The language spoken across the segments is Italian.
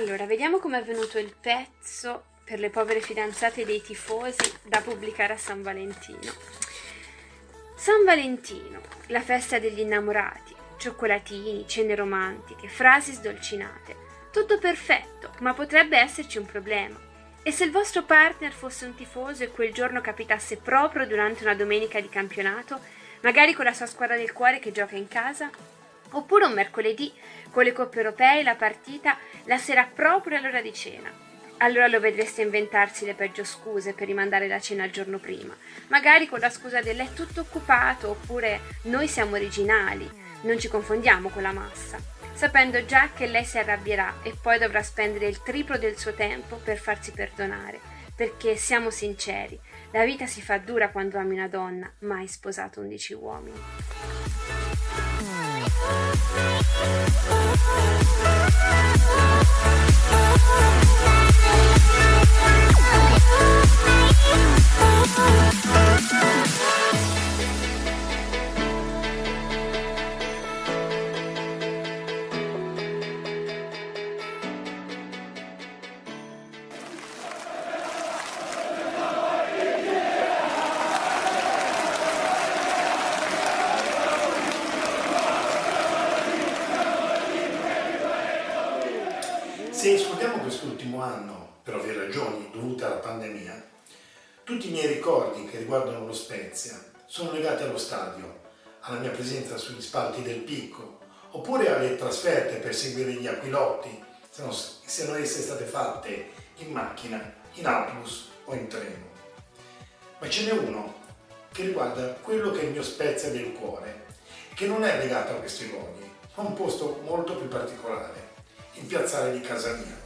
Allora, vediamo come è venuto il pezzo per le povere fidanzate dei tifosi da pubblicare a San Valentino. San Valentino, la festa degli innamorati, cioccolatini, cene romantiche, frasi sdolcinate. Tutto perfetto, ma potrebbe esserci un problema. E se il vostro partner fosse un tifoso e quel giorno capitasse proprio durante una domenica di campionato, magari con la sua squadra del cuore che gioca in casa? Oppure un mercoledì, con le coppe europee, la partita, la sera proprio all'ora di cena. Allora lo vedreste inventarsi le peggio scuse per rimandare la cena il giorno prima, magari con la scusa del è tutto occupato oppure noi siamo originali, non ci confondiamo con la massa, sapendo già che lei si arrabbierà e poi dovrà spendere il triplo del suo tempo per farsi perdonare, perché siamo sinceri, la vita si fa dura quando ami una donna, mai sposato undici uomini. Se miei ricordi che riguardano lo Spezia sono legati allo stadio, alla mia presenza sugli spalti del Picco, oppure alle trasferte per seguire gli Aquilotti, se non esse state fatte in macchina, in autobus o in treno. Ma ce n'è uno che riguarda quello che è il mio Spezia del cuore, che non è legato a questi luoghi, ma un posto molto più particolare in piazzale di casa mia.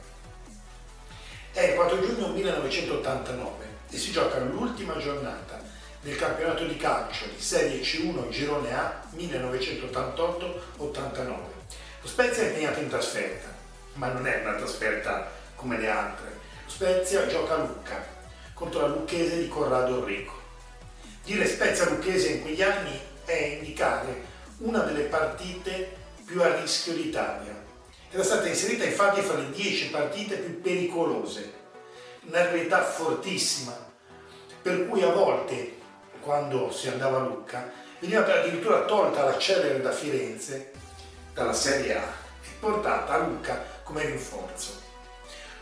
È il 4 giugno 1989 e si gioca l'ultima giornata del campionato di calcio di Serie C1 Girone A 1988-89. Lo Spezia è impegnato in trasferta, ma non è una trasferta come le altre. Lo Spezia gioca a Lucca contro la Lucchese di Corrado Enrico. Dire Spezia Lucchese in quegli anni è indicare una delle partite più a rischio d'Italia era stata inserita infatti fra le 10 partite più pericolose, realtà fortissima, per cui a volte, quando si andava a Lucca, veniva addirittura tolta la Celere da Firenze, dalla Serie A, e portata a Lucca come rinforzo.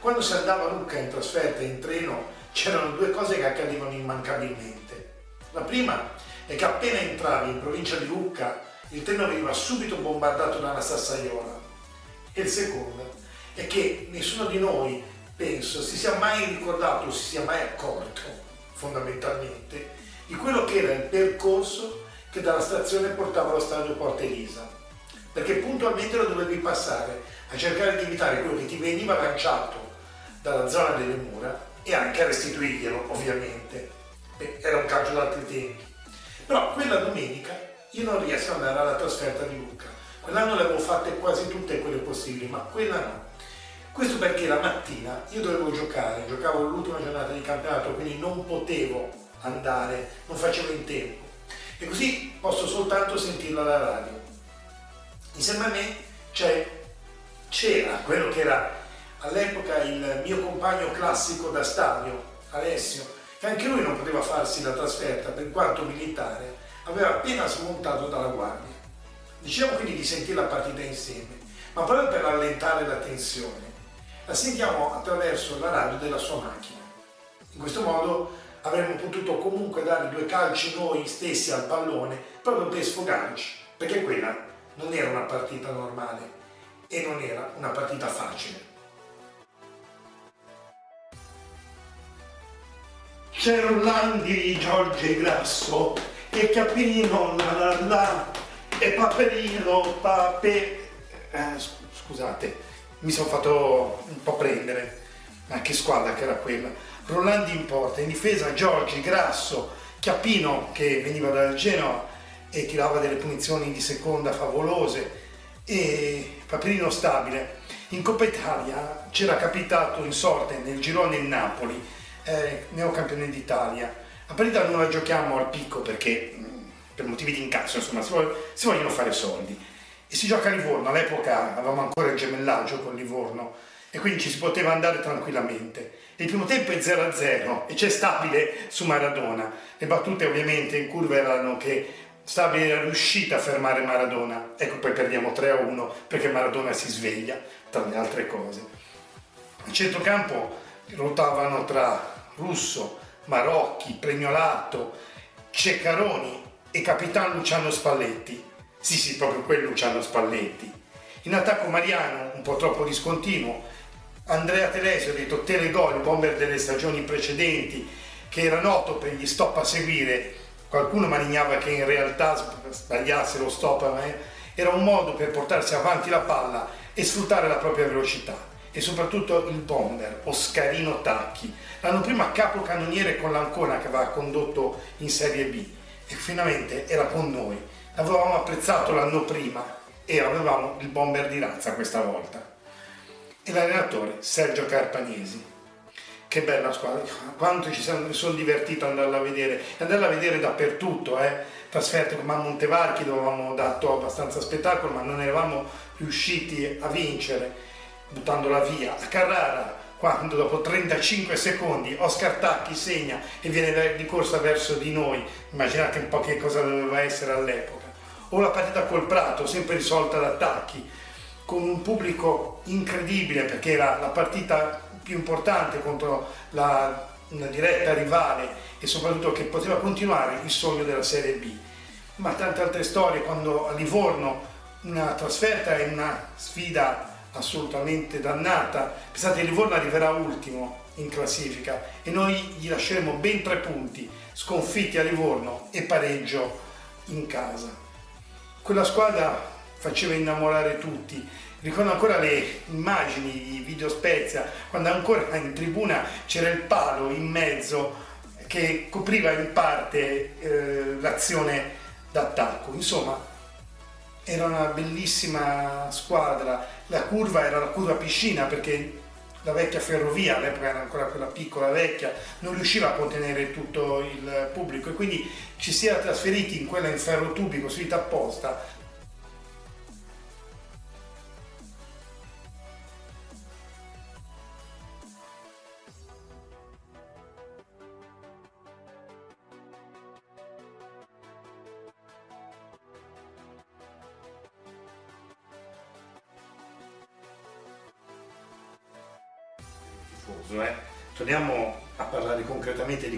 Quando si andava a Lucca in trasferta in treno c'erano due cose che accadevano immancabilmente. La prima è che appena entravi in provincia di Lucca il treno veniva subito bombardato da una sassaiola e il secondo è che nessuno di noi, penso, si sia mai ricordato, si sia mai accorto, fondamentalmente, di quello che era il percorso che dalla stazione portava allo stadio Porta Elisa. Perché puntualmente lo dovevi passare a cercare di evitare quello che ti veniva lanciato dalla zona delle mura e anche a restituirglielo, ovviamente. Beh, era un calcio d'altri tempi. Però quella domenica io non riesco ad andare alla trasferta di Lucca Quell'anno le avevo fatte quasi tutte quelle possibili, ma quella no. Questo perché la mattina io dovevo giocare, giocavo l'ultima giornata di campionato, quindi non potevo andare, non facevo in tempo. E così posso soltanto sentirlo alla radio. Insieme a me c'era quello che era all'epoca il mio compagno classico da stadio, Alessio, che anche lui non poteva farsi la trasferta per quanto militare, aveva appena smontato dalla guardia. Diciamo quindi di sentire la partita insieme, ma proprio per allentare la tensione, la sentiamo attraverso la radio della sua macchina. In questo modo avremmo potuto comunque dare due calci noi stessi al pallone proprio per sfogarci, perché quella non era una partita normale e non era una partita facile. C'è Rolandi, Giorgio Grasso e Capino, la la la, e Paperino, Pape... Eh, scusate, mi sono fatto un po' prendere. Ma che squadra che era quella? Rolandi in porta, in difesa Giorgi, Grasso, Chiappino che veniva dal Genoa e tirava delle punizioni di seconda favolose e Paperino stabile. In Coppa Italia c'era capitato in sorte nel girone il Napoli, eh, neocampione d'Italia. La partita non la giochiamo al picco perché per motivi di incasso, insomma, si vogliono fare soldi. E si gioca a Livorno, all'epoca avevamo ancora il gemellaggio con Livorno e quindi ci si poteva andare tranquillamente. Il primo tempo è 0-0 e c'è Stabile su Maradona. Le battute ovviamente in curva erano che Stabile era riuscita a fermare Maradona, ecco poi perdiamo 3-1 perché Maradona si sveglia, tra le altre cose. A centrocampo ruotavano tra Russo, Marocchi, Premiolato, Ceccaroni e Capitan Luciano Spalletti. Sì, sì, proprio quel Luciano Spalletti. In attacco Mariano, un po' troppo discontinuo, Andrea Telesio, detto Telegol, bomber delle stagioni precedenti, che era noto per gli stop a seguire, qualcuno malignava che in realtà sbagliasse lo stop, ma era un modo per portarsi avanti la palla e sfruttare la propria velocità. E soprattutto il bomber, Oscarino Tacchi, l'anno prima capocannoniere con l'Ancona che aveva condotto in Serie B e finalmente era con noi. L'avevamo apprezzato l'anno prima e avevamo il bomber di razza questa volta e l'allenatore Sergio Carpagnesi. Che bella squadra, quanto ci mi sono divertito ad andarla a vedere, andarla a vedere dappertutto, eh? trasferte come a Montevarchi dove avevamo dato abbastanza spettacolo ma non eravamo riusciti a vincere buttandola via. A Carrara quando dopo 35 secondi Oscar Tacchi segna e viene di corsa verso di noi, immaginate un po' che cosa doveva essere all'epoca. O la partita col Prato, sempre risolta da Tacchi, con un pubblico incredibile perché era la partita più importante contro la, una diretta rivale e soprattutto che poteva continuare il sogno della Serie B. Ma tante altre storie quando a Livorno una trasferta e una sfida assolutamente dannata. Pensate, Livorno arriverà ultimo in classifica e noi gli lasceremo ben tre punti, sconfitti a Livorno e pareggio in casa. Quella squadra faceva innamorare tutti. Ricordo ancora le immagini di Video Spezia, quando ancora in tribuna c'era il palo in mezzo che copriva in parte eh, l'azione d'attacco. Insomma, era una bellissima squadra. La curva era la curva piscina perché la vecchia ferrovia, all'epoca era ancora quella piccola vecchia, non riusciva a contenere tutto il pubblico e quindi ci si era trasferiti in quella in ferro tubi costruita apposta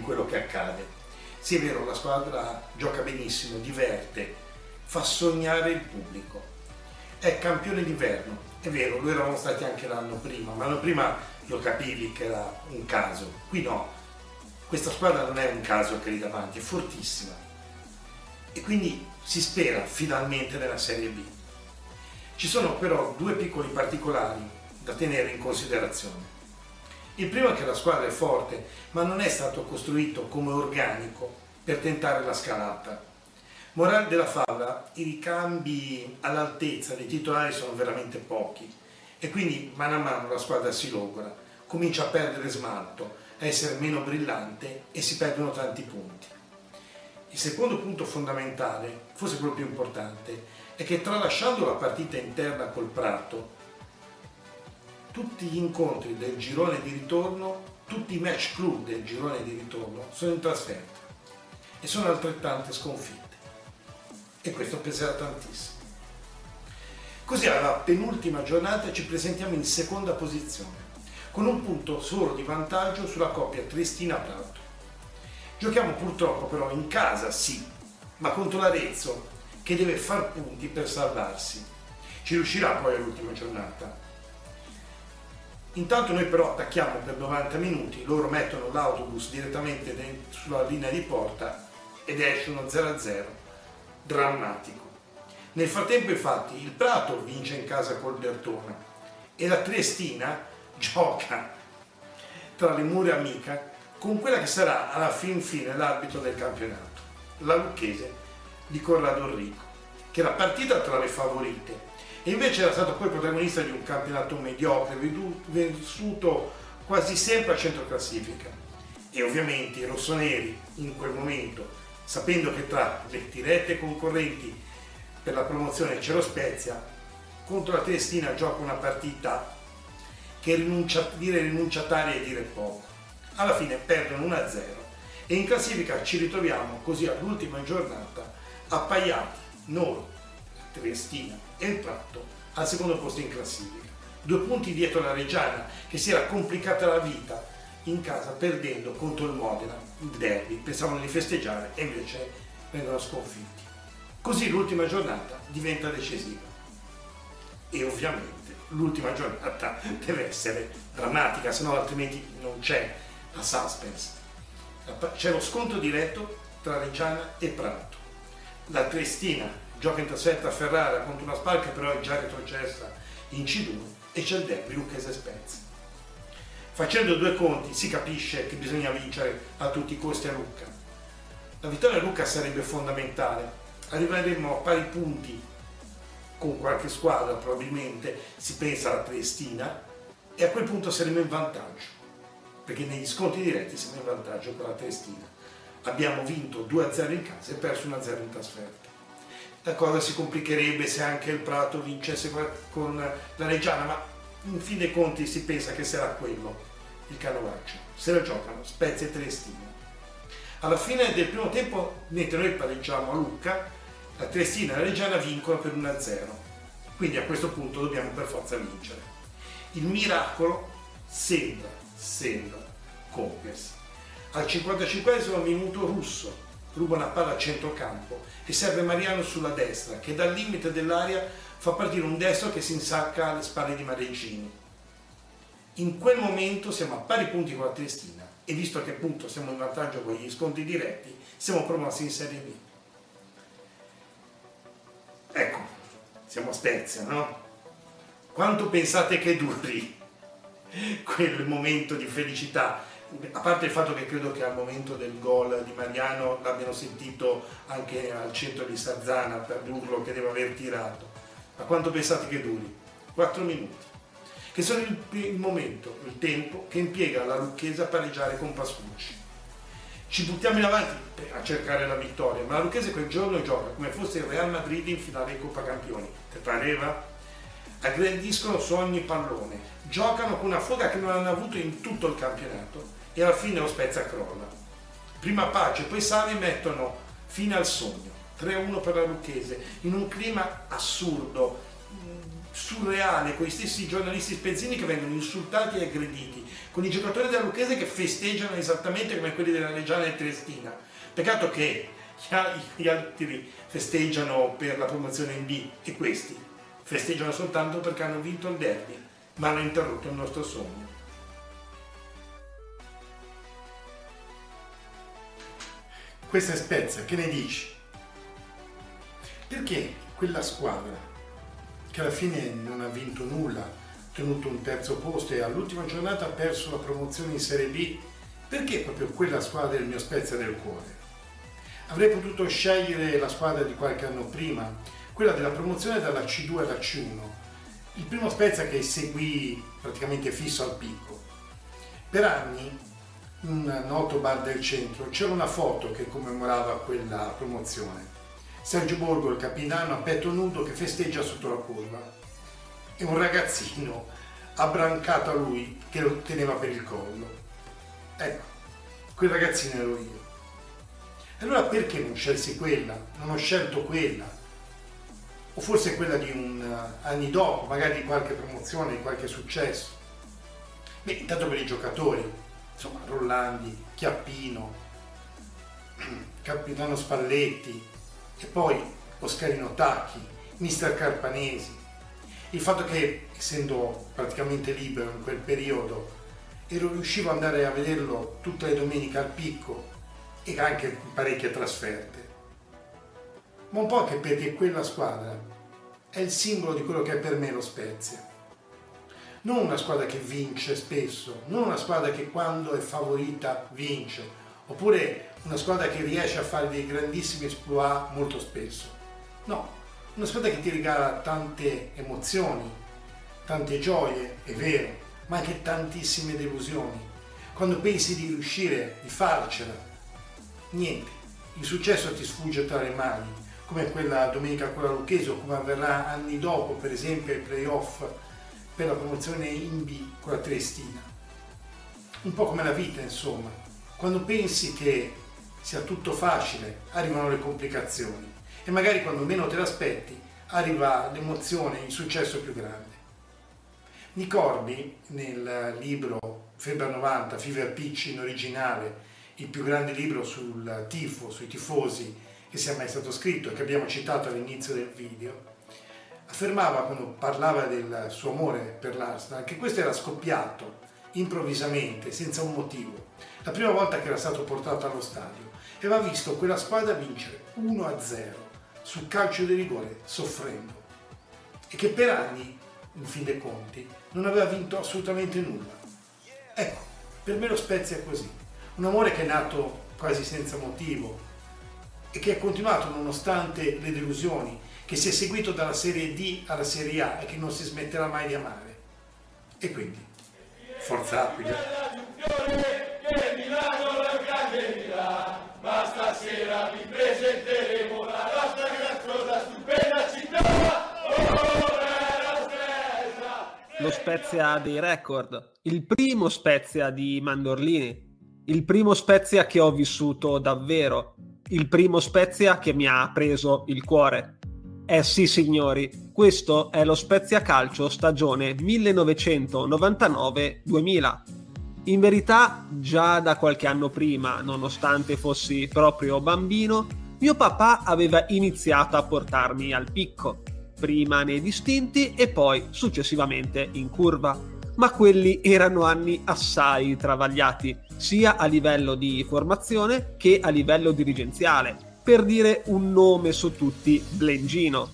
quello che accade. Sì, è vero, la squadra gioca benissimo, diverte, fa sognare il pubblico. È campione d'inverno, è vero, lo eravamo stati anche l'anno prima, ma l'anno prima lo capivi che era un caso. Qui no, questa squadra non è un caso che lì davanti, è fortissima. E quindi si spera finalmente nella Serie B. Ci sono però due piccoli particolari da tenere in considerazione. Il primo è che la squadra è forte, ma non è stato costruito come organico per tentare la scalata. Morale della favola, i ricambi all'altezza dei titolari sono veramente pochi e quindi mano a mano la squadra si logra, comincia a perdere smalto, a essere meno brillante e si perdono tanti punti. Il secondo punto fondamentale, forse quello più importante, è che tralasciando la partita interna col Prato, tutti gli incontri del girone di ritorno, tutti i match club del girone di ritorno sono in trasferta e sono altrettante sconfitte. E questo peserà tantissimo. Così alla penultima giornata ci presentiamo in seconda posizione, con un punto solo di vantaggio sulla coppia Tristina-Prato. Giochiamo purtroppo però in casa, sì, ma contro l'Arezzo, che deve far punti per salvarsi. Ci riuscirà poi all'ultima giornata, Intanto noi però attacchiamo per 90 minuti, loro mettono l'autobus direttamente sulla linea di porta ed esce uno 0-0 drammatico. Nel frattempo infatti il Prato vince in casa col Bertona e la Triestina gioca tra le mura amica con quella che sarà alla fin fine l'arbitro del campionato, la Lucchese di Corrado Enrico, che era partita tra le favorite e invece era stato poi protagonista di un campionato mediocre, vissuto quasi sempre a centro classifica. E ovviamente i rossoneri in quel momento, sapendo che tra le dirette concorrenti per la promozione c'era Spezia, contro la Triestina gioca una partita che rinuncia, dire rinunciatari e dire poco. Alla fine perdono 1-0 e in classifica ci ritroviamo così all'ultima giornata appaiati noi, Triestina e il Prato al secondo posto in classifica. Due punti dietro la Reggiana che si era complicata la vita in casa perdendo contro il Modena, il derby, pensavano di festeggiare e invece vengono sconfitti. Così l'ultima giornata diventa decisiva. E ovviamente l'ultima giornata deve essere drammatica, se no altrimenti non c'è la suspense. C'è lo scontro diretto tra Reggiana e Prato. La Triestina gioca in trasferta a Ferrara contro una Spal che però è già retrocessa in C2 e c'è il derby Lucchese Spezia. Facendo due conti si capisce che bisogna vincere a tutti i costi a Lucca. La vittoria a Lucca sarebbe fondamentale. Arriveremmo a pari punti con qualche squadra, probabilmente si pensa alla Triestina, e a quel punto saremmo in vantaggio, perché negli sconti diretti siamo in vantaggio con la Triestina. Abbiamo vinto 2-0 in casa e perso 1-0 in trasferta. La cosa si complicherebbe se anche il Prato vincesse con la Reggiana, ma in fin dei conti si pensa che sarà quello il canovaccio. Se lo giocano Spezia e Triestina. Alla fine del primo tempo, mentre noi pareggiamo a Lucca, la Triestina e la Reggiana vincono per 1-0. Quindi a questo punto dobbiamo per forza vincere. Il miracolo sembra, sembra compiersi. Al 55 minuto Russo ruba una palla a centrocampo e serve Mariano sulla destra che dal limite dell'area fa partire un destro che si insacca alle spalle di Mareggini. In quel momento siamo a pari punti con la Triestina e visto che appunto siamo in vantaggio con gli sconti diretti, siamo promossi in Serie B. Ecco, siamo a Spezia, no? Quanto pensate che duri quel momento di felicità? A parte il fatto che credo che al momento del gol di Mariano l'abbiano sentito anche al centro di Sarzana per l'urlo che deve aver tirato, ma quanto pensate che duri? 4 minuti, che sono il, il momento, il tempo che impiega la Lucchese a pareggiare con Pascucci. Ci buttiamo in avanti a cercare la vittoria, ma la Lucchese quel giorno gioca come fosse il Real Madrid in finale Coppa Campioni. Te pareva? Aggrediscono su ogni pallone, giocano con una foga che non hanno avuto in tutto il campionato e alla fine lo Spezia crolla. Prima pace, poi sale mettono fine al sogno. 3-1 per la Lucchese, in un clima assurdo, surreale, con gli stessi giornalisti spezzini che vengono insultati e aggrediti, con i giocatori della Lucchese che festeggiano esattamente come quelli della Reggiana e Triestina. Peccato che gli altri festeggiano per la promozione in B e questi festeggiano soltanto perché hanno vinto il derby, ma hanno interrotto il nostro sogno. Questa è Spezia, che ne dici? Perché quella squadra, che alla fine non ha vinto nulla, ha tenuto un terzo posto e all'ultima giornata ha perso la promozione in Serie B, perché proprio quella squadra è il mio Spezia del cuore? Avrei potuto scegliere la squadra di qualche anno prima, quella della promozione dalla C2 alla C1, il primo Spezia che seguì praticamente fisso al picco. Per anni un noto bar del centro c'era una foto che commemorava quella promozione. Sergio Borgo, il capitano, a petto nudo che festeggia sotto la curva e un ragazzino abbrancato a lui che lo teneva per il collo. Ecco, quel ragazzino ero io. Allora perché non scelsi quella? Non ho scelto quella. O forse quella di un uh, anni dopo, magari di qualche promozione, di qualche successo. Beh, intanto per i giocatori, insomma Rollandi, Chiappino, Capitano Spalletti e poi Oscarino Tacchi, Mister Carpanesi. Il fatto che, essendo praticamente libero in quel periodo, ero riuscivo ad andare a vederlo tutte le domeniche al picco e anche parecchie trasferte. Ma un po' anche perché quella squadra è il simbolo di quello che è per me lo Spezia non una squadra che vince spesso, non una squadra che quando è favorita vince, oppure una squadra che riesce a fare dei grandissimi esploit molto spesso. No, una squadra che ti regala tante emozioni, tante gioie, è vero, ma anche tantissime delusioni. Quando pensi di riuscire, di farcela, niente, il successo ti sfugge tra le mani, come quella domenica con la Lucchese o come avverrà anni dopo, per esempio ai playoff per la promozione in B con la Triestina. Un po' come la vita, insomma. Quando pensi che sia tutto facile, arrivano le complicazioni e magari quando meno te l'aspetti arriva l'emozione, il successo più grande. Nicordi nel libro Febbre 90, Fever Pitch in originale, il più grande libro sul tifo, sui tifosi che sia mai stato scritto e che abbiamo citato all'inizio del video, affermava quando parlava del suo amore per l'Arsenal che questo era scoppiato improvvisamente, senza un motivo, la prima volta che era stato portato allo stadio e aveva visto quella squadra vincere 1-0 sul calcio di rigore soffrendo. E che per anni, in fin dei conti, non aveva vinto assolutamente nulla. Ecco, per me lo Spezia è così, un amore che è nato quasi senza motivo e che è continuato nonostante le delusioni, che si è seguito dalla Serie D alla Serie A e che non si smetterà mai di amare. E quindi, forza Aquila! ma stasera vi presenteremo la nostra graziosa stupenda città. Lo Spezia dei record, il primo Spezia di Mandorlini, il primo Spezia che ho vissuto davvero, il primo Spezia che mi ha preso il cuore. Eh sì signori, questo è lo Spezia Calcio stagione 1999-2000. In verità, già da qualche anno prima, nonostante fossi proprio bambino, mio papà aveva iniziato a portarmi al picco, prima nei distinti e poi successivamente in curva. Ma quelli erano anni assai travagliati, sia a livello di formazione che a livello dirigenziale per dire un nome su tutti, Blengino.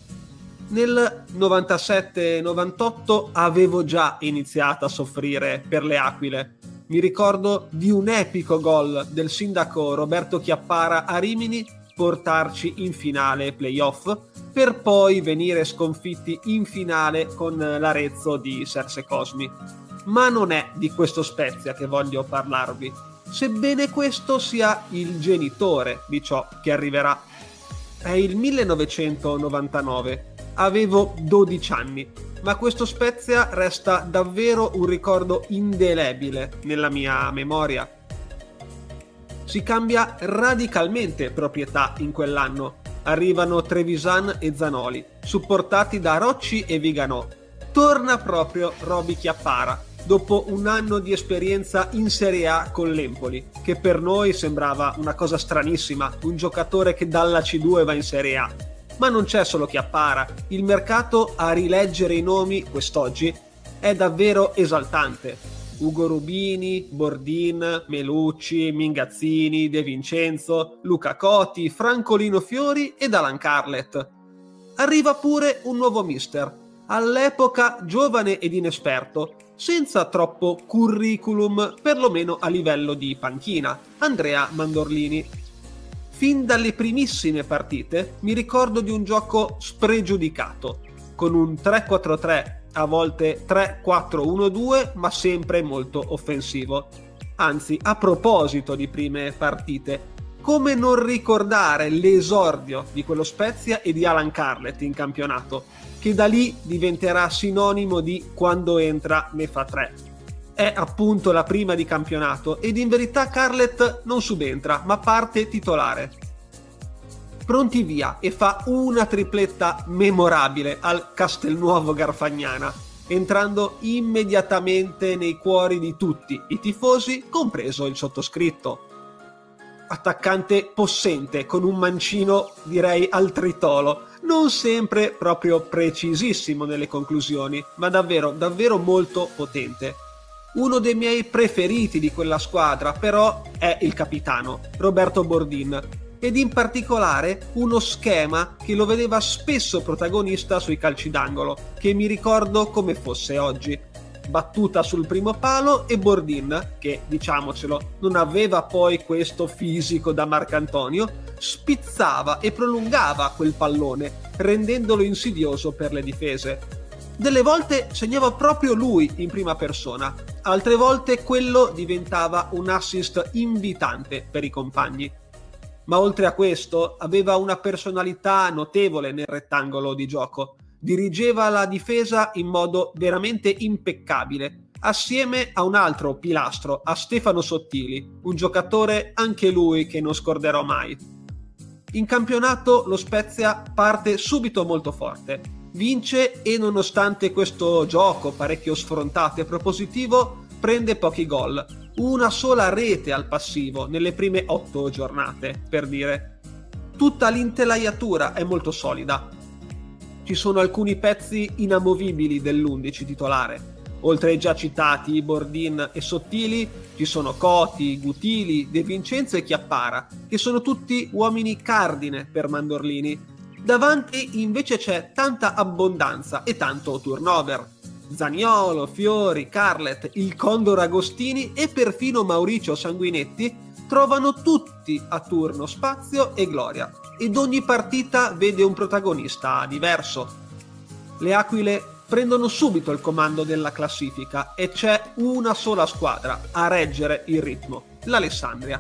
Nel 97-98 avevo già iniziato a soffrire per le Aquile. Mi ricordo di un epico gol del sindaco Roberto Chiappara a Rimini portarci in finale playoff per poi venire sconfitti in finale con l'Arezzo di Serse Cosmi. Ma non è di questo Spezia che voglio parlarvi sebbene questo sia il genitore di ciò che arriverà. È il 1999, avevo 12 anni, ma questo Spezia resta davvero un ricordo indelebile nella mia memoria. Si cambia radicalmente proprietà in quell'anno. Arrivano Trevisan e Zanoli, supportati da Rocci e Viganò. Torna proprio Roby Chiappara, dopo un anno di esperienza in Serie A con l'Empoli, che per noi sembrava una cosa stranissima, un giocatore che dalla C2 va in Serie A. Ma non c'è solo chi appara, il mercato a rileggere i nomi quest'oggi è davvero esaltante. Ugo Rubini, Bordin, Melucci, Mingazzini, De Vincenzo, Luca Coti, Francolino Fiori ed Alan Carlet. Arriva pure un nuovo mister, all'epoca giovane ed inesperto, senza troppo curriculum, perlomeno a livello di panchina, Andrea Mandorlini. Fin dalle primissime partite mi ricordo di un gioco spregiudicato, con un 3-4-3, a volte 3-4-1-2, ma sempre molto offensivo. Anzi, a proposito di prime partite, come non ricordare l'esordio di quello Spezia e di Alan Carlet in campionato, che da lì diventerà sinonimo di quando entra ne fa tre. È appunto la prima di campionato ed in verità Carlet non subentra, ma parte titolare. Pronti via e fa una tripletta memorabile al Castelnuovo Garfagnana, entrando immediatamente nei cuori di tutti i tifosi, compreso il sottoscritto attaccante possente con un mancino direi al tritolo. Non sempre proprio precisissimo nelle conclusioni ma davvero davvero molto potente. Uno dei miei preferiti di quella squadra però è il capitano Roberto Bordin. Ed in particolare uno schema che lo vedeva spesso protagonista sui calci d'angolo che mi ricordo come fosse oggi battuta sul primo palo e Bordin, che diciamocelo non aveva poi questo fisico da Marcantonio, spizzava e prolungava quel pallone, rendendolo insidioso per le difese. Delle volte segnava proprio lui in prima persona, altre volte quello diventava un assist invitante per i compagni. Ma oltre a questo aveva una personalità notevole nel rettangolo di gioco dirigeva la difesa in modo veramente impeccabile, assieme a un altro pilastro, a Stefano Sottili, un giocatore anche lui che non scorderò mai. In campionato lo Spezia parte subito molto forte, vince e nonostante questo gioco parecchio sfrontato e propositivo prende pochi gol, una sola rete al passivo nelle prime otto giornate, per dire. Tutta l'intelaiatura è molto solida. Ci sono alcuni pezzi inamovibili dell'11 titolare. Oltre ai già citati Bordin e Sottili, ci sono Coti, Gutili, De Vincenzo e Chiappara, che sono tutti uomini cardine per Mandorlini. Davanti invece c'è tanta abbondanza e tanto turnover. Zaniolo, Fiori, Carlet, il Condor Agostini e perfino Mauricio Sanguinetti trovano tutti a turno spazio e gloria ed ogni partita vede un protagonista diverso. Le Aquile prendono subito il comando della classifica e c'è una sola squadra a reggere il ritmo, l'Alessandria.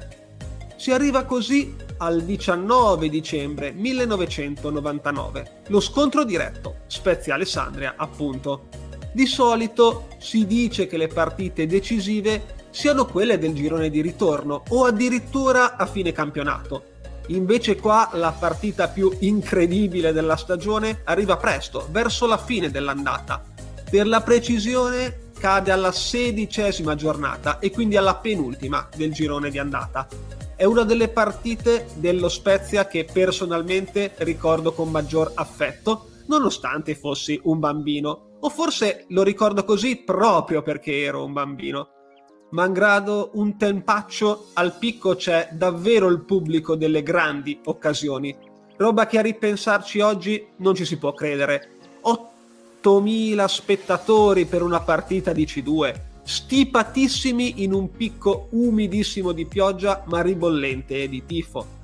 Si arriva così al 19 dicembre 1999, lo scontro diretto, Spezia Alessandria appunto. Di solito si dice che le partite decisive siano quelle del girone di ritorno o addirittura a fine campionato. Invece qua la partita più incredibile della stagione arriva presto, verso la fine dell'andata. Per la precisione cade alla sedicesima giornata e quindi alla penultima del girone di andata. È una delle partite dello Spezia che personalmente ricordo con maggior affetto, nonostante fossi un bambino. O forse lo ricordo così proprio perché ero un bambino malgrado un tempaccio al picco c'è davvero il pubblico delle grandi occasioni. Roba che a ripensarci oggi non ci si può credere. 8.000 spettatori per una partita di C2, stipatissimi in un picco umidissimo di pioggia ma ribollente di tifo.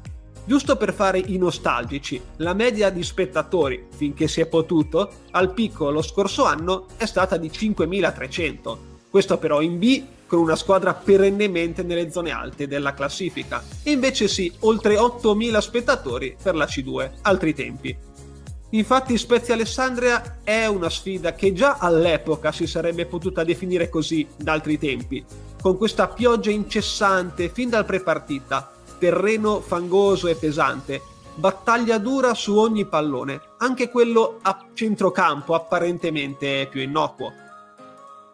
Giusto per fare i nostalgici, la media di spettatori, finché si è potuto, al picco lo scorso anno è stata di 5.300. Questo però in B con una squadra perennemente nelle zone alte della classifica. E invece sì, oltre 8.000 spettatori per la C2, altri tempi. Infatti Spezia Alessandria è una sfida che già all'epoca si sarebbe potuta definire così da altri tempi, con questa pioggia incessante fin dal prepartita, terreno fangoso e pesante, battaglia dura su ogni pallone, anche quello a centrocampo apparentemente più innocuo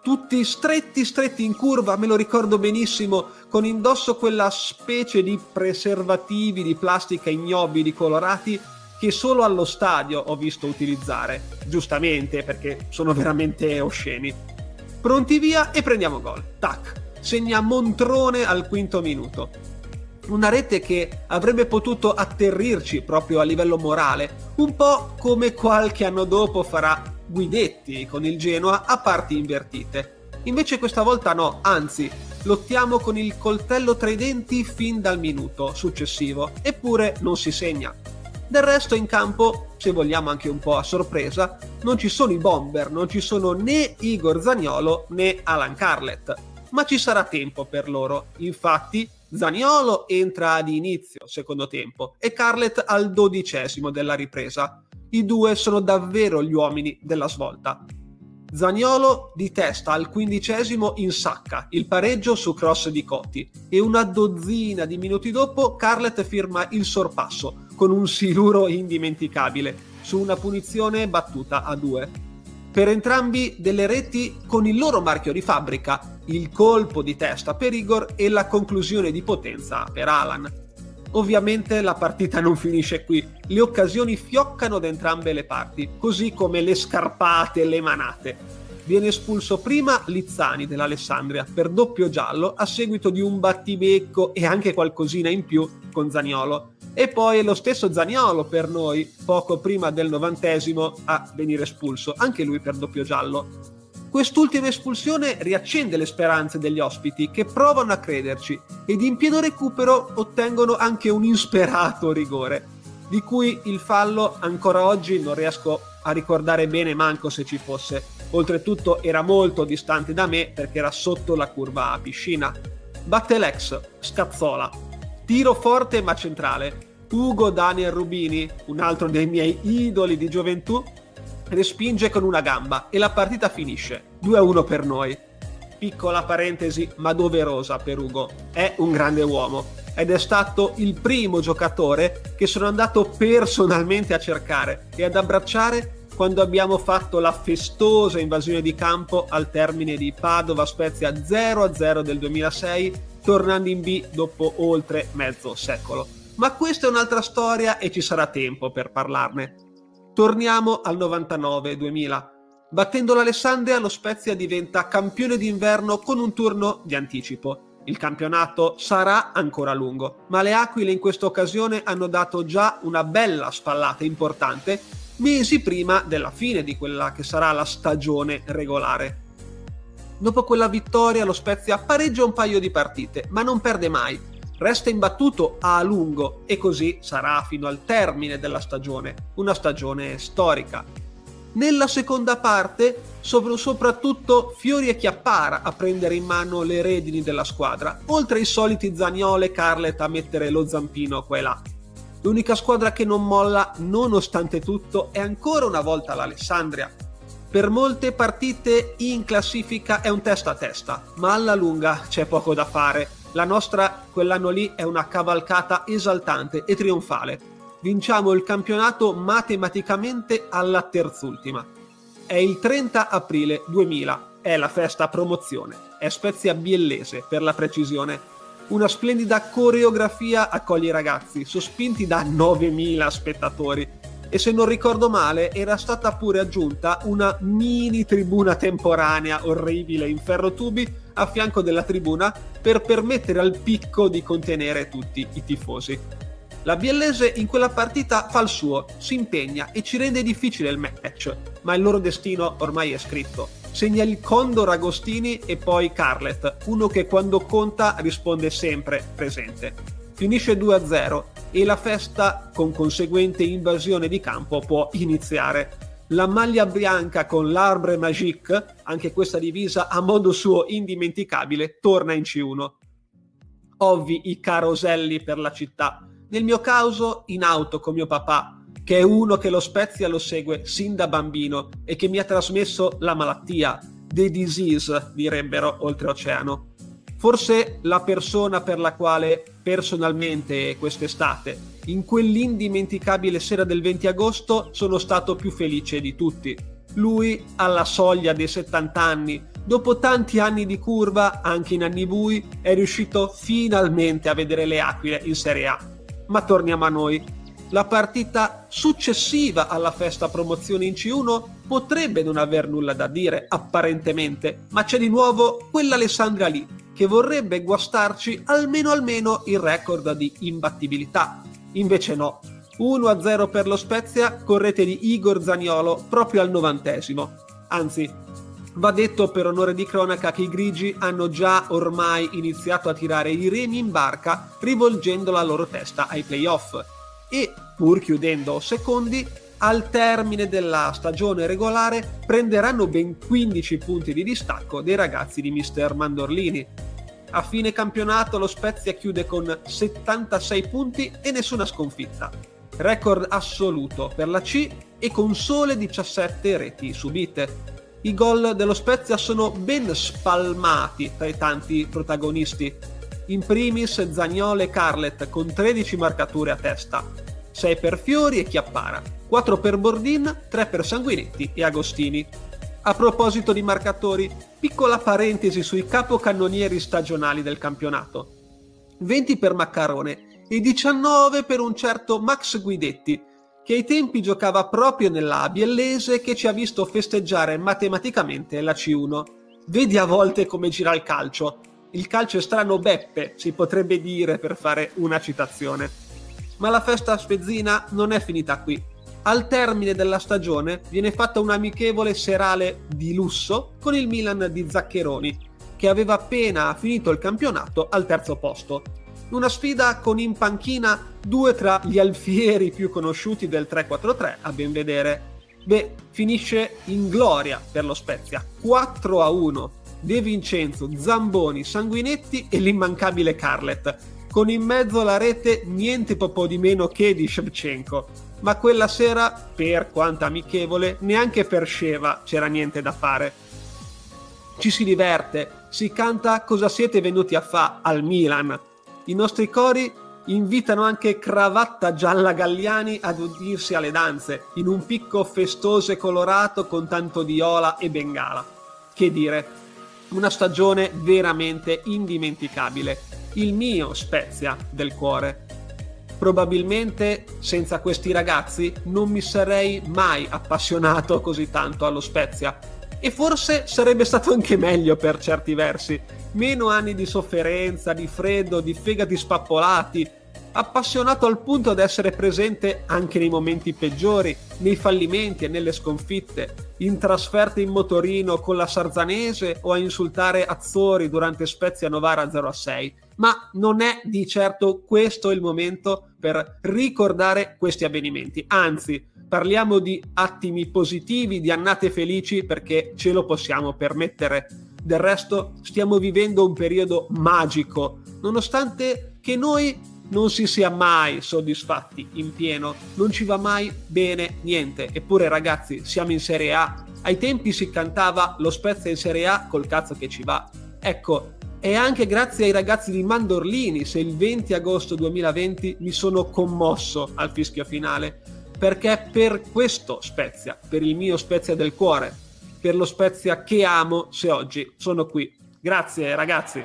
tutti stretti stretti in curva, me lo ricordo benissimo, con indosso quella specie di preservativi di plastica ignobili colorati che solo allo stadio ho visto utilizzare, giustamente perché sono veramente osceni. Pronti via e prendiamo gol. Tac, segna Montrone al quinto minuto. Una rete che avrebbe potuto atterrirci proprio a livello morale, un po' come qualche anno dopo farà Guidetti con il Genoa a parti invertite. Invece questa volta no, anzi, lottiamo con il coltello tra i denti fin dal minuto successivo, eppure non si segna. Del resto in campo, se vogliamo anche un po' a sorpresa, non ci sono i bomber, non ci sono né Igor Zagnolo né Alan Carlet, ma ci sarà tempo per loro. Infatti, Zaniolo entra ad inizio secondo tempo e Carlet al dodicesimo della ripresa i due sono davvero gli uomini della svolta. Zaniolo di testa al quindicesimo insacca il pareggio su cross di Coti e una dozzina di minuti dopo Carlet firma il sorpasso con un siluro indimenticabile su una punizione battuta a due. Per entrambi delle reti con il loro marchio di fabbrica, il colpo di testa per Igor e la conclusione di potenza per Alan. Ovviamente la partita non finisce qui, le occasioni fioccano da entrambe le parti, così come le scarpate e le manate. Viene espulso prima Lizzani dell'Alessandria per doppio giallo a seguito di un battibecco e anche qualcosina in più con Zaniolo. E poi è lo stesso Zaniolo per noi, poco prima del novantesimo, a venire espulso, anche lui per doppio giallo. Quest'ultima espulsione riaccende le speranze degli ospiti che provano a crederci ed in pieno recupero ottengono anche un insperato rigore, di cui il fallo ancora oggi non riesco a ricordare bene manco se ci fosse. Oltretutto era molto distante da me perché era sotto la curva a piscina. Batte l'ex, Scazzola. Tiro forte ma centrale. Ugo Daniel Rubini, un altro dei miei idoli di gioventù, respinge con una gamba e la partita finisce 2-1 per noi. Piccola parentesi ma doverosa per Ugo, è un grande uomo ed è stato il primo giocatore che sono andato personalmente a cercare e ad abbracciare quando abbiamo fatto la festosa invasione di campo al termine di Padova Spezia 0-0 del 2006, tornando in B dopo oltre mezzo secolo. Ma questa è un'altra storia e ci sarà tempo per parlarne. Torniamo al 99-2000. Battendo l'Alessandria, lo Spezia diventa campione d'inverno con un turno di anticipo. Il campionato sarà ancora lungo, ma le Aquile in questa occasione hanno dato già una bella spallata importante mesi prima della fine di quella che sarà la stagione regolare. Dopo quella vittoria lo Spezia pareggia un paio di partite, ma non perde mai. Resta imbattuto a lungo e così sarà fino al termine della stagione, una stagione storica. Nella seconda parte, soprattutto Fiori e Chiappara a prendere in mano le redini della squadra, oltre ai soliti Zagnole e Carlet a mettere lo zampino qua e là. L'unica squadra che non molla, nonostante tutto, è ancora una volta l'Alessandria. Per molte partite in classifica è un testa a testa, ma alla lunga c'è poco da fare. La nostra quell'anno lì è una cavalcata esaltante e trionfale vinciamo il campionato matematicamente alla terzultima. È il 30 aprile 2000, è la festa promozione, è Spezia Biellese per la precisione. Una splendida coreografia accoglie i ragazzi, sospinti da 9.000 spettatori. E se non ricordo male, era stata pure aggiunta una mini tribuna temporanea orribile in ferrotubi a fianco della tribuna per permettere al picco di contenere tutti i tifosi. La Biellese in quella partita fa il suo, si impegna e ci rende difficile il match, ma il loro destino ormai è scritto. Segna il Condor Agostini e poi Carlet, uno che quando conta risponde sempre presente. Finisce 2-0 e la festa con conseguente invasione di campo può iniziare. La maglia bianca con l'arbre magique, anche questa divisa a modo suo indimenticabile, torna in C1. Ovvi i caroselli per la città, nel mio caso in auto con mio papà, che è uno che lo Spezia lo segue sin da bambino e che mi ha trasmesso la malattia, the disease direbbero oltreoceano. Forse la persona per la quale personalmente quest'estate, in quell'indimenticabile sera del 20 agosto, sono stato più felice di tutti. Lui, alla soglia dei 70 anni, dopo tanti anni di curva, anche in anni bui, è riuscito finalmente a vedere le Aquile in Serie A ma torniamo a noi. La partita successiva alla festa promozione in C1 potrebbe non aver nulla da dire, apparentemente, ma c'è di nuovo quell'Alessandria lì, che vorrebbe guastarci almeno almeno il record di imbattibilità. Invece no. 1-0 per lo Spezia, correte di Igor Zaniolo proprio al novantesimo. Anzi, Va detto per onore di cronaca che i grigi hanno già ormai iniziato a tirare i remi in barca rivolgendo la loro testa ai playoff e, pur chiudendo secondi, al termine della stagione regolare prenderanno ben 15 punti di distacco dei ragazzi di Mister Mandorlini. A fine campionato lo Spezia chiude con 76 punti e nessuna sconfitta. Record assoluto per la C e con sole 17 reti subite i gol dello Spezia sono ben spalmati tra i tanti protagonisti. In primis Zagnolo e Carlet con 13 marcature a testa, 6 per Fiori e Chiappara, 4 per Bordin, 3 per Sanguinetti e Agostini. A proposito di marcatori, piccola parentesi sui capocannonieri stagionali del campionato. 20 per Maccarone e 19 per un certo Max Guidetti, che ai tempi giocava proprio nella Biellese che ci ha visto festeggiare matematicamente la C1. Vedi a volte come gira il calcio. Il calcio è strano Beppe, si potrebbe dire per fare una citazione. Ma la festa spezzina non è finita qui. Al termine della stagione viene fatta un'amichevole serale di lusso con il Milan di Zaccheroni, che aveva appena finito il campionato al terzo posto una sfida con in panchina due tra gli alfieri più conosciuti del 3-4-3, a ben vedere. Beh, finisce in gloria per lo Spezia, 4 a 1. De Vincenzo, Zamboni, Sanguinetti e l'immancabile Carlet, con in mezzo alla rete niente po' di meno che di Shevchenko. Ma quella sera, per quanto amichevole, neanche per Sceva c'era niente da fare. Ci si diverte, si canta cosa siete venuti a fa al Milan. I nostri cori invitano anche Cravatta Gialla Galliani ad unirsi alle danze, in un picco festoso e colorato con tanto di ola e bengala. Che dire, una stagione veramente indimenticabile. Il mio Spezia del cuore probabilmente senza questi ragazzi non mi sarei mai appassionato così tanto allo Spezia. E forse sarebbe stato anche meglio per certi versi. Meno anni di sofferenza, di freddo, di fegati spappolati, appassionato al punto da essere presente anche nei momenti peggiori, nei fallimenti e nelle sconfitte, in trasferte in motorino con la Sarzanese o a insultare Azzori durante Spezia Novara 0-6. Ma non è di certo questo il momento per ricordare questi avvenimenti, anzi parliamo di attimi positivi, di annate felici perché ce lo possiamo permettere. Del resto stiamo vivendo un periodo magico, nonostante che noi non si sia mai soddisfatti in pieno, non ci va mai bene niente. Eppure ragazzi, siamo in Serie A. Ai tempi si cantava lo Spezia in Serie A col cazzo che ci va. Ecco, è anche grazie ai ragazzi di Mandorlini se il 20 agosto 2020 mi sono commosso al fischio finale, perché per questo Spezia, per il mio Spezia del cuore, per lo Spezia che amo, se oggi sono qui. Grazie ragazzi.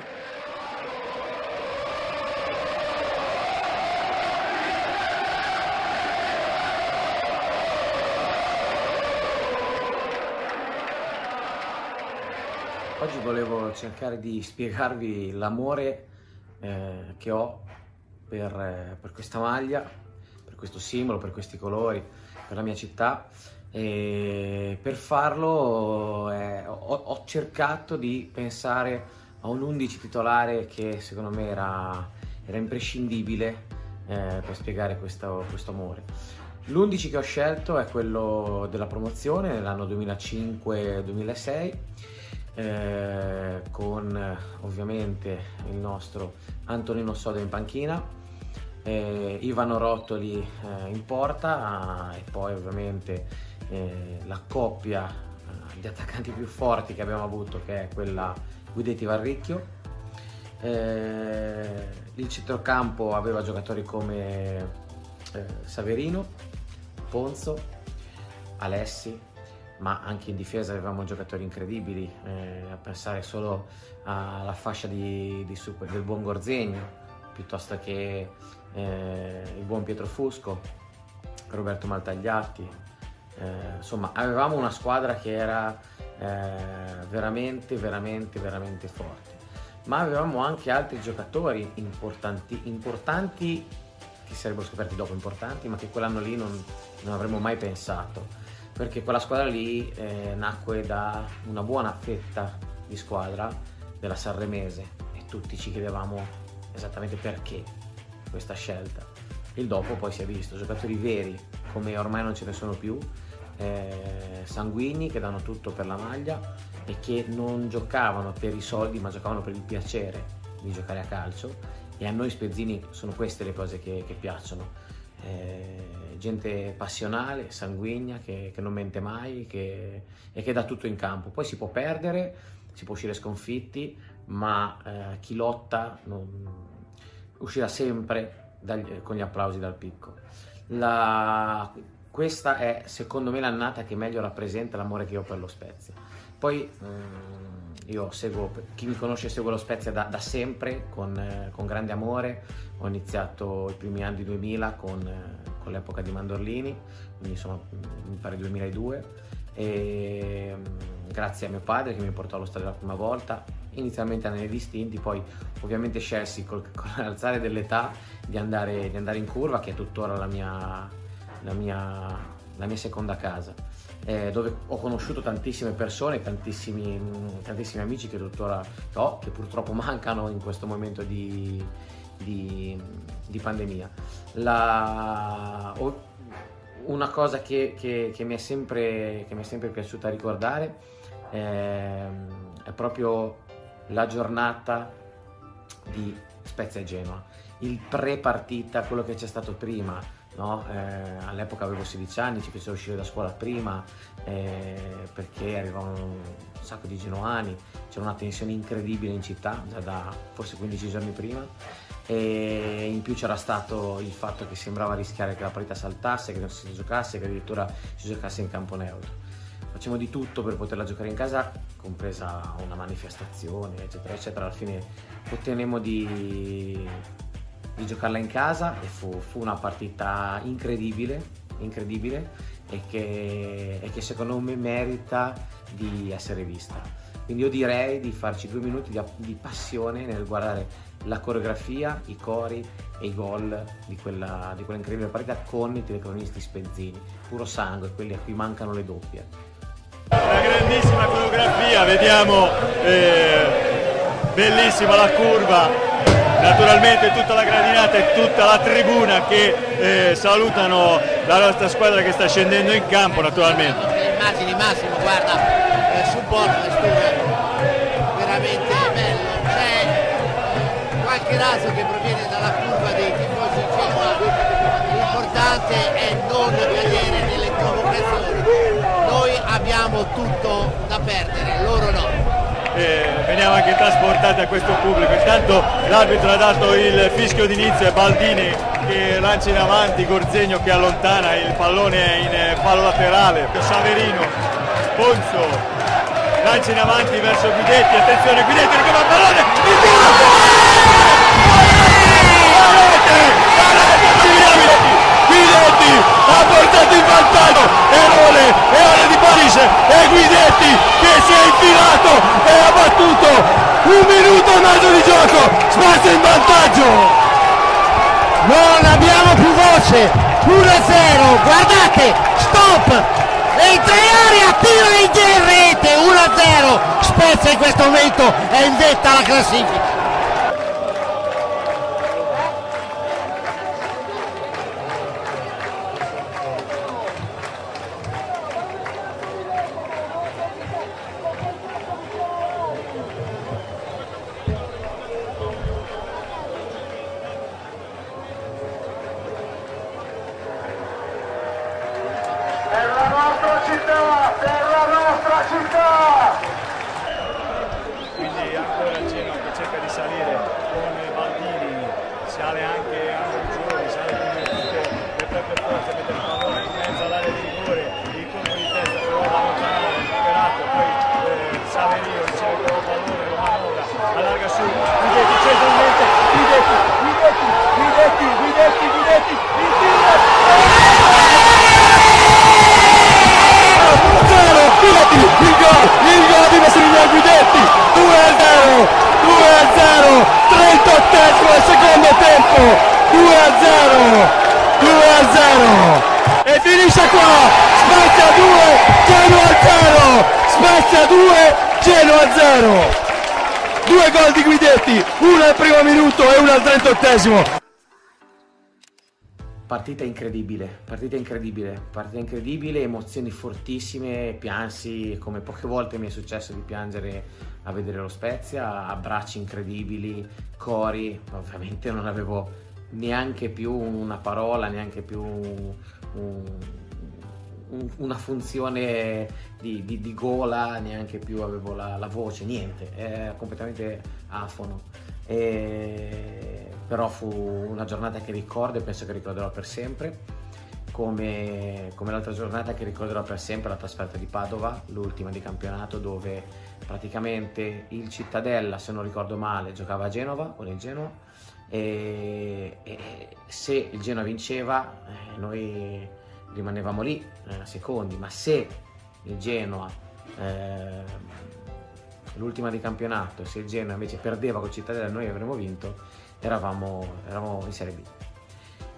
Oggi volevo cercare di spiegarvi l'amore eh, che ho per, eh, per, questa maglia, per questo simbolo, per questi colori, per la mia città e per farlo eh, ho, ho, cercato di pensare a un 11 titolare che secondo me era, era imprescindibile eh, per spiegare questo, questo amore. L'11 che ho scelto è quello della promozione nell'anno 2005-2006 eh, con ovviamente il nostro Antonino Soda in panchina, eh, Ivano Rottoli eh, in porta e poi ovviamente eh, la coppia eh, di attaccanti più forti che abbiamo avuto che è quella Guidetti Varricchio. Eh, il centrocampo aveva giocatori come Saverino, Ponzo, Alessi, ma anche in difesa avevamo giocatori incredibili, eh, a pensare solo alla fascia di, di super, del buon Gorzegno, piuttosto che eh, il buon Pietro Fusco, Roberto Maltagliatti. Eh, insomma, avevamo una squadra che era eh, veramente, veramente, veramente forte. Ma avevamo anche altri giocatori importanti, importanti che sarebbero scoperti dopo importanti, ma che quell'anno lì non, non avremmo mai pensato perché quella squadra lì eh, nacque da una buona fetta di squadra della Sanremese. E tutti ci chiedevamo esattamente perché questa scelta. Il dopo poi si è visto, giocatori veri come ormai non ce ne sono più, eh, sanguigni che danno tutto per la maglia e che non giocavano per i soldi ma giocavano per il piacere di giocare a calcio. E a noi spezzini sono queste le cose che, che piacciono eh, gente passionale, sanguigna, che, che non mente mai che, e che dà tutto in campo. Poi si può perdere, si può uscire sconfitti, ma eh, chi lotta non, uscirà sempre dagli, con gli applausi dal picco. La, questa è secondo me l'annata che meglio rappresenta l'amore che ho per lo Spezia. Poi ehm, io seguo, chi mi conosce segue lo Spezia da, da sempre con, eh, con, grande amore, ho iniziato i primi anni 2000 con, eh, con l'epoca di Mandorlini, quindi insomma mi pare 2002 e mm, grazie a mio padre che mi portò allo stadio la prima volta, inizialmente a anni distinti, poi ovviamente scelsi col, con l'alzare dell'età di andare, di andare in curva che è tuttora la mia, la mia, la mia seconda casa eh, dove ho conosciuto tantissime persone, tantissimi, tantissimi amici che tuttora ho, che purtroppo mancano in questo momento di, di, di pandemia. La, una cosa che, che, che, mi è sempre, che mi è sempre piaciuta ricordare eh, è proprio la giornata di Spezia e Genoa, il pre-partita, quello che c'è stato prima, No? Eh, all'epoca avevo 16 anni, ci fecero uscire da scuola prima eh, perché arrivavano un sacco di genuani, c'era una tensione incredibile in città già da forse 15 giorni prima e in più c'era stato il fatto che sembrava rischiare che la partita saltasse, che non si giocasse, che addirittura si giocasse in campo neutro. Facciamo di tutto per poterla giocare in casa, compresa una manifestazione, eccetera, eccetera. Alla fine ottenemmo di di giocarla in casa e fu, fu una partita incredibile, incredibile e che, e che, secondo me merita di essere vista. Quindi io direi di farci due minuti di, di passione nel guardare la coreografia, i cori e i gol di quella, di quella incredibile partita con i telecronisti spezzini, puro sangue, quelli a cui mancano le doppie. Una grandissima coreografia, vediamo eh, bellissima la curva, naturalmente tutta la gradinata e tutta la tribuna che eh, salutano la nostra squadra che sta scendendo in campo naturalmente. Immagini Massimo, guarda, eh, supporto veramente bello, c'è qualche raso che proviene dalla curva dei tifosi l'importante è non cadere nelle provocazioni, noi abbiamo tutto da perdere, loro no eh, veniamo anche trasportati a questo pubblico. Intanto l'arbitro ha dato il fischio d'inizio e Baldini che lancia in avanti, Gorzegno che allontana, il pallone in fallo laterale, Saverino, Ponzo, lancia in avanti verso Guidetti, attenzione Guidetti recupera il pallone, il tiro! Guidetti ha portato il vantaggio errore, errore di Parise e Guidetti che si è infilato e ha battuto un minuto e mezzo di gioco Spezia in vantaggio. Non abbiamo più voce. 1-0 guardate stop. Entra in aria tira in rete 1-0 Spezia in questo momento è in vetta alla classifica Partita incredibile, partita incredibile, partita incredibile, emozioni fortissime, piansi come poche volte mi è successo di piangere a vedere lo Spezia, abbracci incredibili, cori, ovviamente non avevo neanche più una parola, neanche più un, un, una funzione di, di, di, gola, neanche più avevo la, la voce, niente, è completamente afono. E però fu una giornata che ricordo e penso che ricorderò per sempre, come, come l'altra giornata che ricorderò per sempre la trasferta di Padova, l'ultima di campionato, dove praticamente il Cittadella, se non ricordo male, giocava a Genova con il Genoa e, e se il Genoa vinceva eh, noi rimanevamo lì eh, secondi, ma se il Genoa eh, l'ultima di campionato, se il Genoa invece perdeva con Cittadella noi avremmo vinto, eravamo, eravamo in Serie B.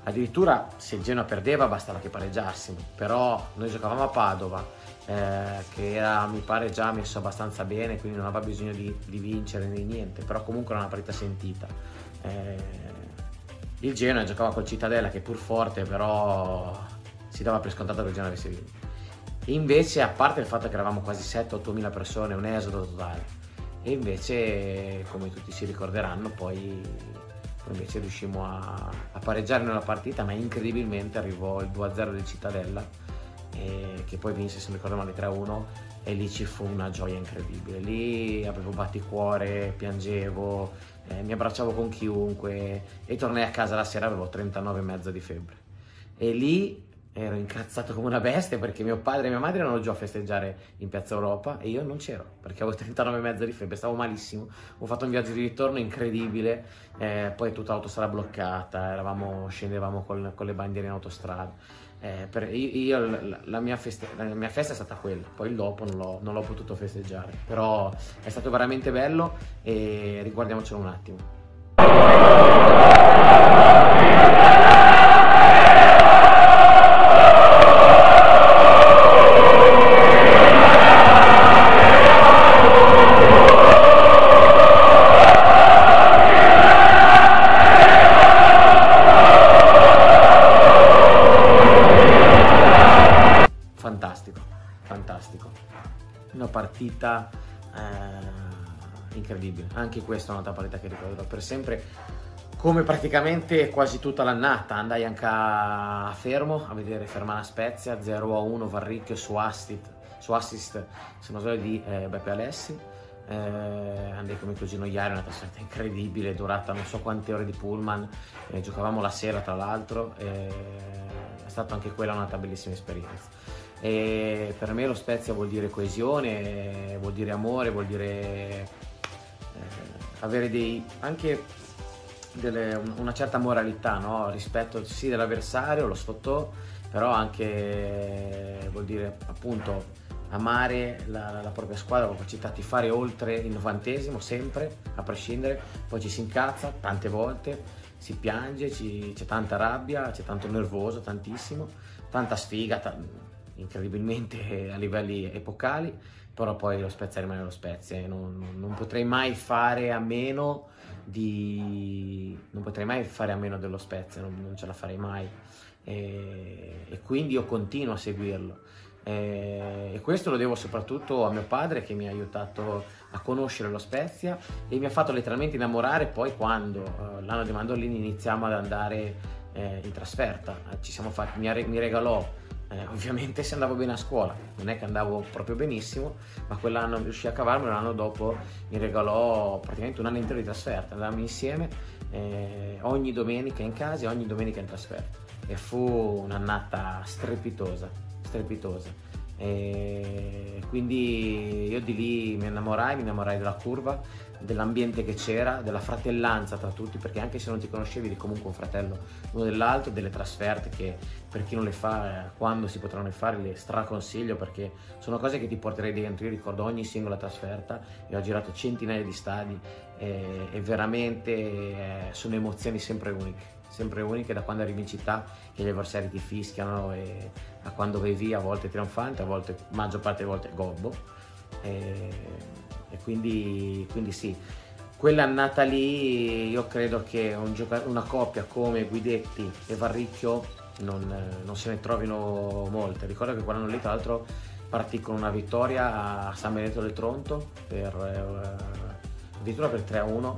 Addirittura se il Genoa perdeva bastava che pareggiassimo, però noi giocavamo a Padova, eh, che era, mi pare già messo abbastanza bene, quindi non aveva bisogno di, di vincere né niente, però comunque era una partita sentita. Eh, il Genoa giocava col Cittadella che pur forte, però si dava per scontato che il Genoa avesse vinto. Invece, a parte il fatto che eravamo quasi 7-8 mila persone, un esodo totale, e invece, come tutti si ricorderanno, poi invece riuscimmo a, a pareggiare nella partita, ma incredibilmente arrivò il 2-0 del Cittadella, eh, che poi vinse, se non ricordo male, 3-1 e lì ci fu una gioia incredibile. Lì avevo batticuore, piangevo, eh, mi abbracciavo con chiunque e tornai a casa la sera, avevo 39,5 di febbre. E lì ero incazzato come una bestia perché mio padre e mia madre erano giù a festeggiare in Piazza Europa e io non c'ero perché avevo 39,5 di febbre, stavo malissimo. Ho fatto un viaggio di ritorno incredibile, eh, poi tutta l'autostrada bloccata, eravamo, scendevamo con, con le bandiere in autostrada. Eh, per, io la, la, mia feste, la, mia festa è stata quella, poi il dopo non l'ho, non l'ho potuto festeggiare, però è stato veramente bello e riguardiamocelo un attimo. Partita eh, incredibile. Anche questa è un'altra partita che ricorderò per sempre. Come praticamente quasi tutta l'annata, andai anche a Fermo a vedere Fermana Spezia 0 a 1 Varricchio su assist, su assist se non sbaglio di eh, Beppe Alessi. Eh, andai con mio cugino ieri, una trasferta incredibile, durata non so quante ore di pullman, eh, giocavamo la sera tra l'altro, è stata anche quella una bellissima esperienza. E per me lo Spezia vuol dire coesione, vuol dire amore, vuol dire eh, avere dei, anche delle, una certa moralità no? rispetto sì dell'avversario, lo sfottò, però anche vuol dire appunto amare la, la, propria squadra, la capacità di fare oltre il novantesimo sempre, a prescindere, poi ci si incazza tante volte, si piange, ci, c'è tanta rabbia, c'è tanto nervoso, tantissimo, tanta sfiga, t- incredibilmente a livelli epocali, però poi lo Spezia rimane lo Spezia non, non, potrei mai fare a meno di... non potrei mai fare a meno dello Spezia, non, non ce la farei mai. E, e, quindi io continuo a seguirlo. E, e questo lo devo soprattutto a mio padre che mi ha aiutato a conoscere lo Spezia e mi ha fatto letteralmente innamorare poi quando uh, l'anno di Mandolini iniziamo ad andare eh, in trasferta, fatti, mi, mi regalò eh, ovviamente se andavo bene a scuola, non è che andavo proprio benissimo, ma quell'anno riuscì a cavarmi, l'anno dopo mi regalò praticamente un anno intero di trasferta, andavamo insieme eh, ogni domenica in casa e ogni domenica in trasferta e fu un'annata strepitosa, strepitosa. E quindi io di lì mi innamorai, mi innamorai della curva, dell'ambiente che c'era, della fratellanza tra tutti, perché anche se non ti conoscevi eri comunque un fratello uno dell'altro, delle trasferte che per chi non le fa, eh, quando si potranno fare, le straconsiglio perché sono cose che ti porterei dentro. Io ricordo ogni singola trasferta e ho girato centinaia di stadi e, e veramente eh, sono emozioni sempre uniche sempre uniche da quando arrivi in città che gli avversari ti fischiano e a quando vai via a volte trionfante, a volte, maggior parte delle volte gobbo e, e quindi, quindi, sì quell'annata lì io credo che un gioca- una coppia come Guidetti e Varricchio non, non, se ne trovino molte. Ricordo che quell'anno lì tra l'altro partì con una vittoria a San Benedetto del Tronto per, eh, addirittura per 3-1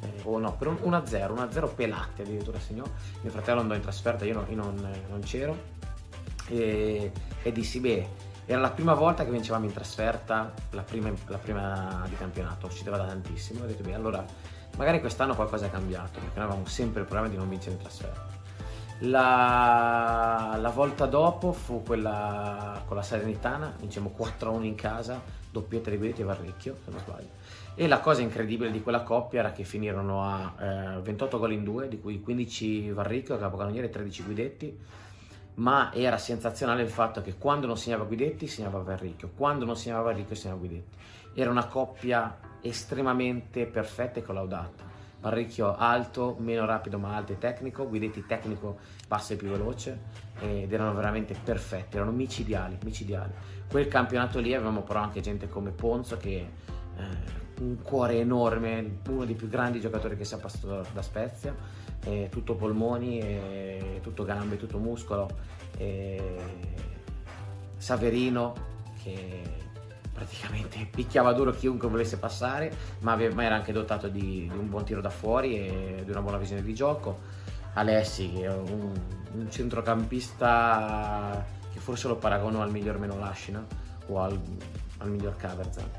eh, o no, per un 1-0, 1-0 Pelatti addirittura segnò, mio fratello andò in trasferta, io, no, io non, non, c'ero. E, e, dissi beh, era la prima volta che vincevamo in trasferta, la prima, la prima di campionato, ci da tantissimo, ho detto beh allora magari quest'anno qualcosa è cambiato, perché noi avevamo sempre il problema di non vincere in trasferta. La, la, volta dopo fu quella con la Salernitana, vincemmo 4-1 in casa, doppietta di Guidetti e Varricchio, se non sbaglio. E la cosa incredibile di quella coppia era che finirono a eh, 28 gol in due, di cui 15 Varricchio, capocannoniere, e 13 Guidetti, ma era sensazionale il fatto che quando non segnava Guidetti segnava Varricchio, quando non segnava Varricchio segnava Guidetti. Era una coppia estremamente perfetta e collaudata. Varricchio alto, meno rapido ma alto e tecnico, Guidetti tecnico, basso e più veloce ed erano veramente perfetti, erano micidiali, micidiali. Quel campionato lì avevamo però anche gente come Ponzo che eh, un cuore enorme, uno dei più grandi giocatori che sia passato da Spezia, eh, tutto polmoni, eh, tutto gambe, tutto muscolo. Saverino che praticamente picchiava duro chiunque volesse passare, ma, era anche dotato di, di un buon tiro da fuori e di una buona visione di gioco. Alessi, che è un, un centrocampista che forse lo paragono al miglior Menolascina o al, al miglior Caverzan,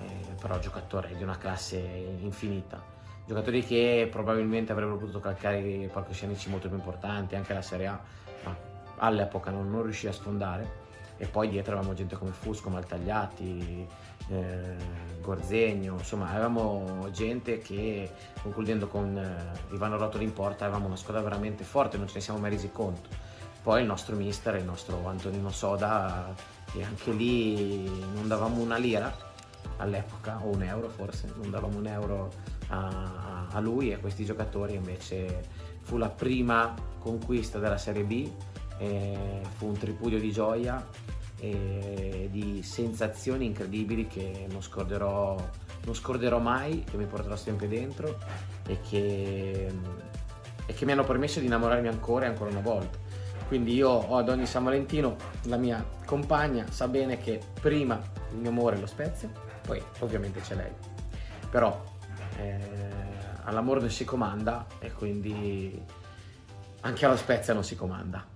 eh, però giocatore di una classe infinita. Giocatori che probabilmente avrebbero potuto calcare palcoscenici molto più importanti, anche la Serie A, ma all'epoca non, non riuscì a sfondare. E poi dietro avevamo gente come Fusco, Maltagliati, eh, Gorzegno, insomma avevamo gente che concludendo con eh, Ivano Rotolo in porta avevamo una squadra veramente forte, non ce ne siamo mai resi conto. Poi il nostro mister, il nostro Antonino Soda, che anche lì non davamo una lira all'epoca, o un euro forse, non davamo un euro a, a lui e a questi giocatori, invece fu la prima conquista della Serie B, fu un tripudio di gioia e di sensazioni incredibili che non scorderò, non scorderò mai, che mi porterò sempre dentro e che, e che mi hanno permesso di innamorarmi ancora e ancora una volta. Quindi io ho ad ogni San Valentino la mia compagna, sa bene che prima il mio amore lo Spezia, poi ovviamente c'è lei. Però eh, all'amore non si comanda e quindi anche alla Spezia non si comanda.